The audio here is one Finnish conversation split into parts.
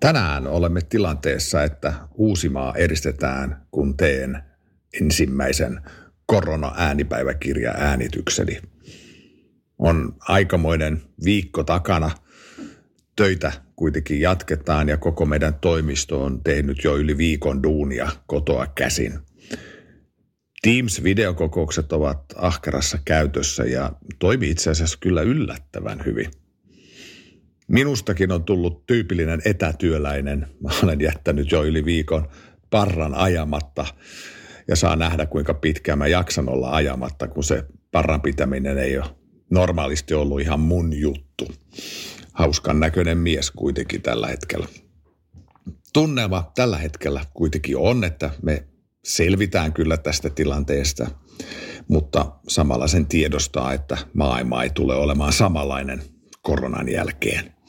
Tänään olemme tilanteessa, että Uusimaa eristetään, kun teen ensimmäisen korona-äänipäiväkirja äänitykseni. On aikamoinen viikko takana. Töitä kuitenkin jatketaan ja koko meidän toimisto on tehnyt jo yli viikon duunia kotoa käsin. Teams-videokokoukset ovat ahkerassa käytössä ja toimi itse asiassa kyllä yllättävän hyvin – Minustakin on tullut tyypillinen etätyöläinen. Mä olen jättänyt jo yli viikon parran ajamatta ja saa nähdä, kuinka pitkään mä jaksan olla ajamatta, kun se parran pitäminen ei ole normaalisti ollut ihan mun juttu. Hauskan näköinen mies kuitenkin tällä hetkellä. Tunnelma tällä hetkellä kuitenkin on, että me selvitään kyllä tästä tilanteesta, mutta samalla sen tiedostaa, että maailma ei tule olemaan samanlainen koronan jälkeen.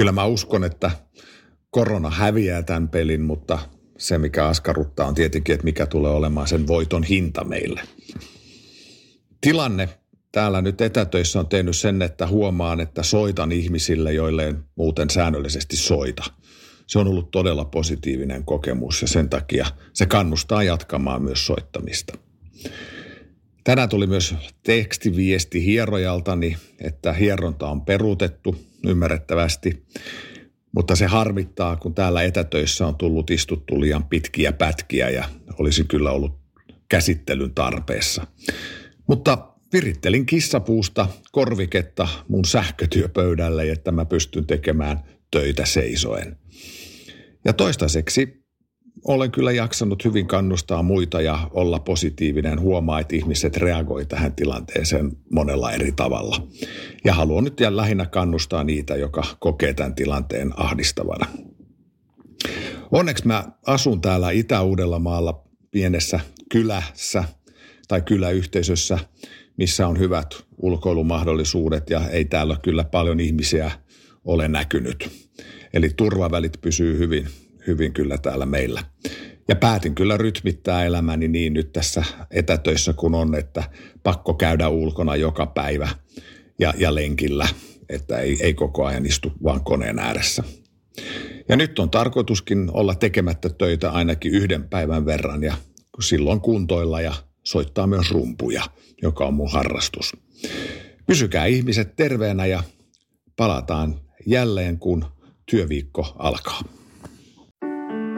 Kyllä mä uskon, että korona häviää tämän pelin, mutta se mikä askarruttaa on tietenkin, että mikä tulee olemaan sen voiton hinta meille. Tilanne täällä nyt etätöissä on tehnyt sen, että huomaan, että soitan ihmisille, joille en muuten säännöllisesti soita. Se on ollut todella positiivinen kokemus ja sen takia se kannustaa jatkamaan myös soittamista. Tänään tuli myös tekstiviesti hierojaltani, että hieronta on peruutettu ymmärrettävästi, mutta se harmittaa, kun täällä etätöissä on tullut istuttu liian pitkiä pätkiä ja olisi kyllä ollut käsittelyn tarpeessa. Mutta virittelin kissapuusta korviketta mun sähkötyöpöydälle, että mä pystyn tekemään töitä seisoen. Ja toistaiseksi olen kyllä jaksanut hyvin kannustaa muita ja olla positiivinen, huomaa, että ihmiset reagoi tähän tilanteeseen monella eri tavalla. Ja haluan nyt ja lähinnä kannustaa niitä, joka kokee tämän tilanteen ahdistavana. Onneksi mä asun täällä Itä-Uudellamaalla pienessä kylässä tai kyläyhteisössä, missä on hyvät ulkoilumahdollisuudet ja ei täällä kyllä paljon ihmisiä ole näkynyt. Eli turvavälit pysyy hyvin hyvin kyllä täällä meillä. Ja päätin kyllä rytmittää elämäni niin nyt tässä etätöissä kun on, että pakko käydä ulkona joka päivä ja, ja lenkillä, että ei, ei koko ajan istu vaan koneen ääressä. Ja nyt on tarkoituskin olla tekemättä töitä ainakin yhden päivän verran ja silloin kuntoilla ja soittaa myös rumpuja, joka on mun harrastus. Pysykää ihmiset terveenä ja palataan jälleen, kun työviikko alkaa.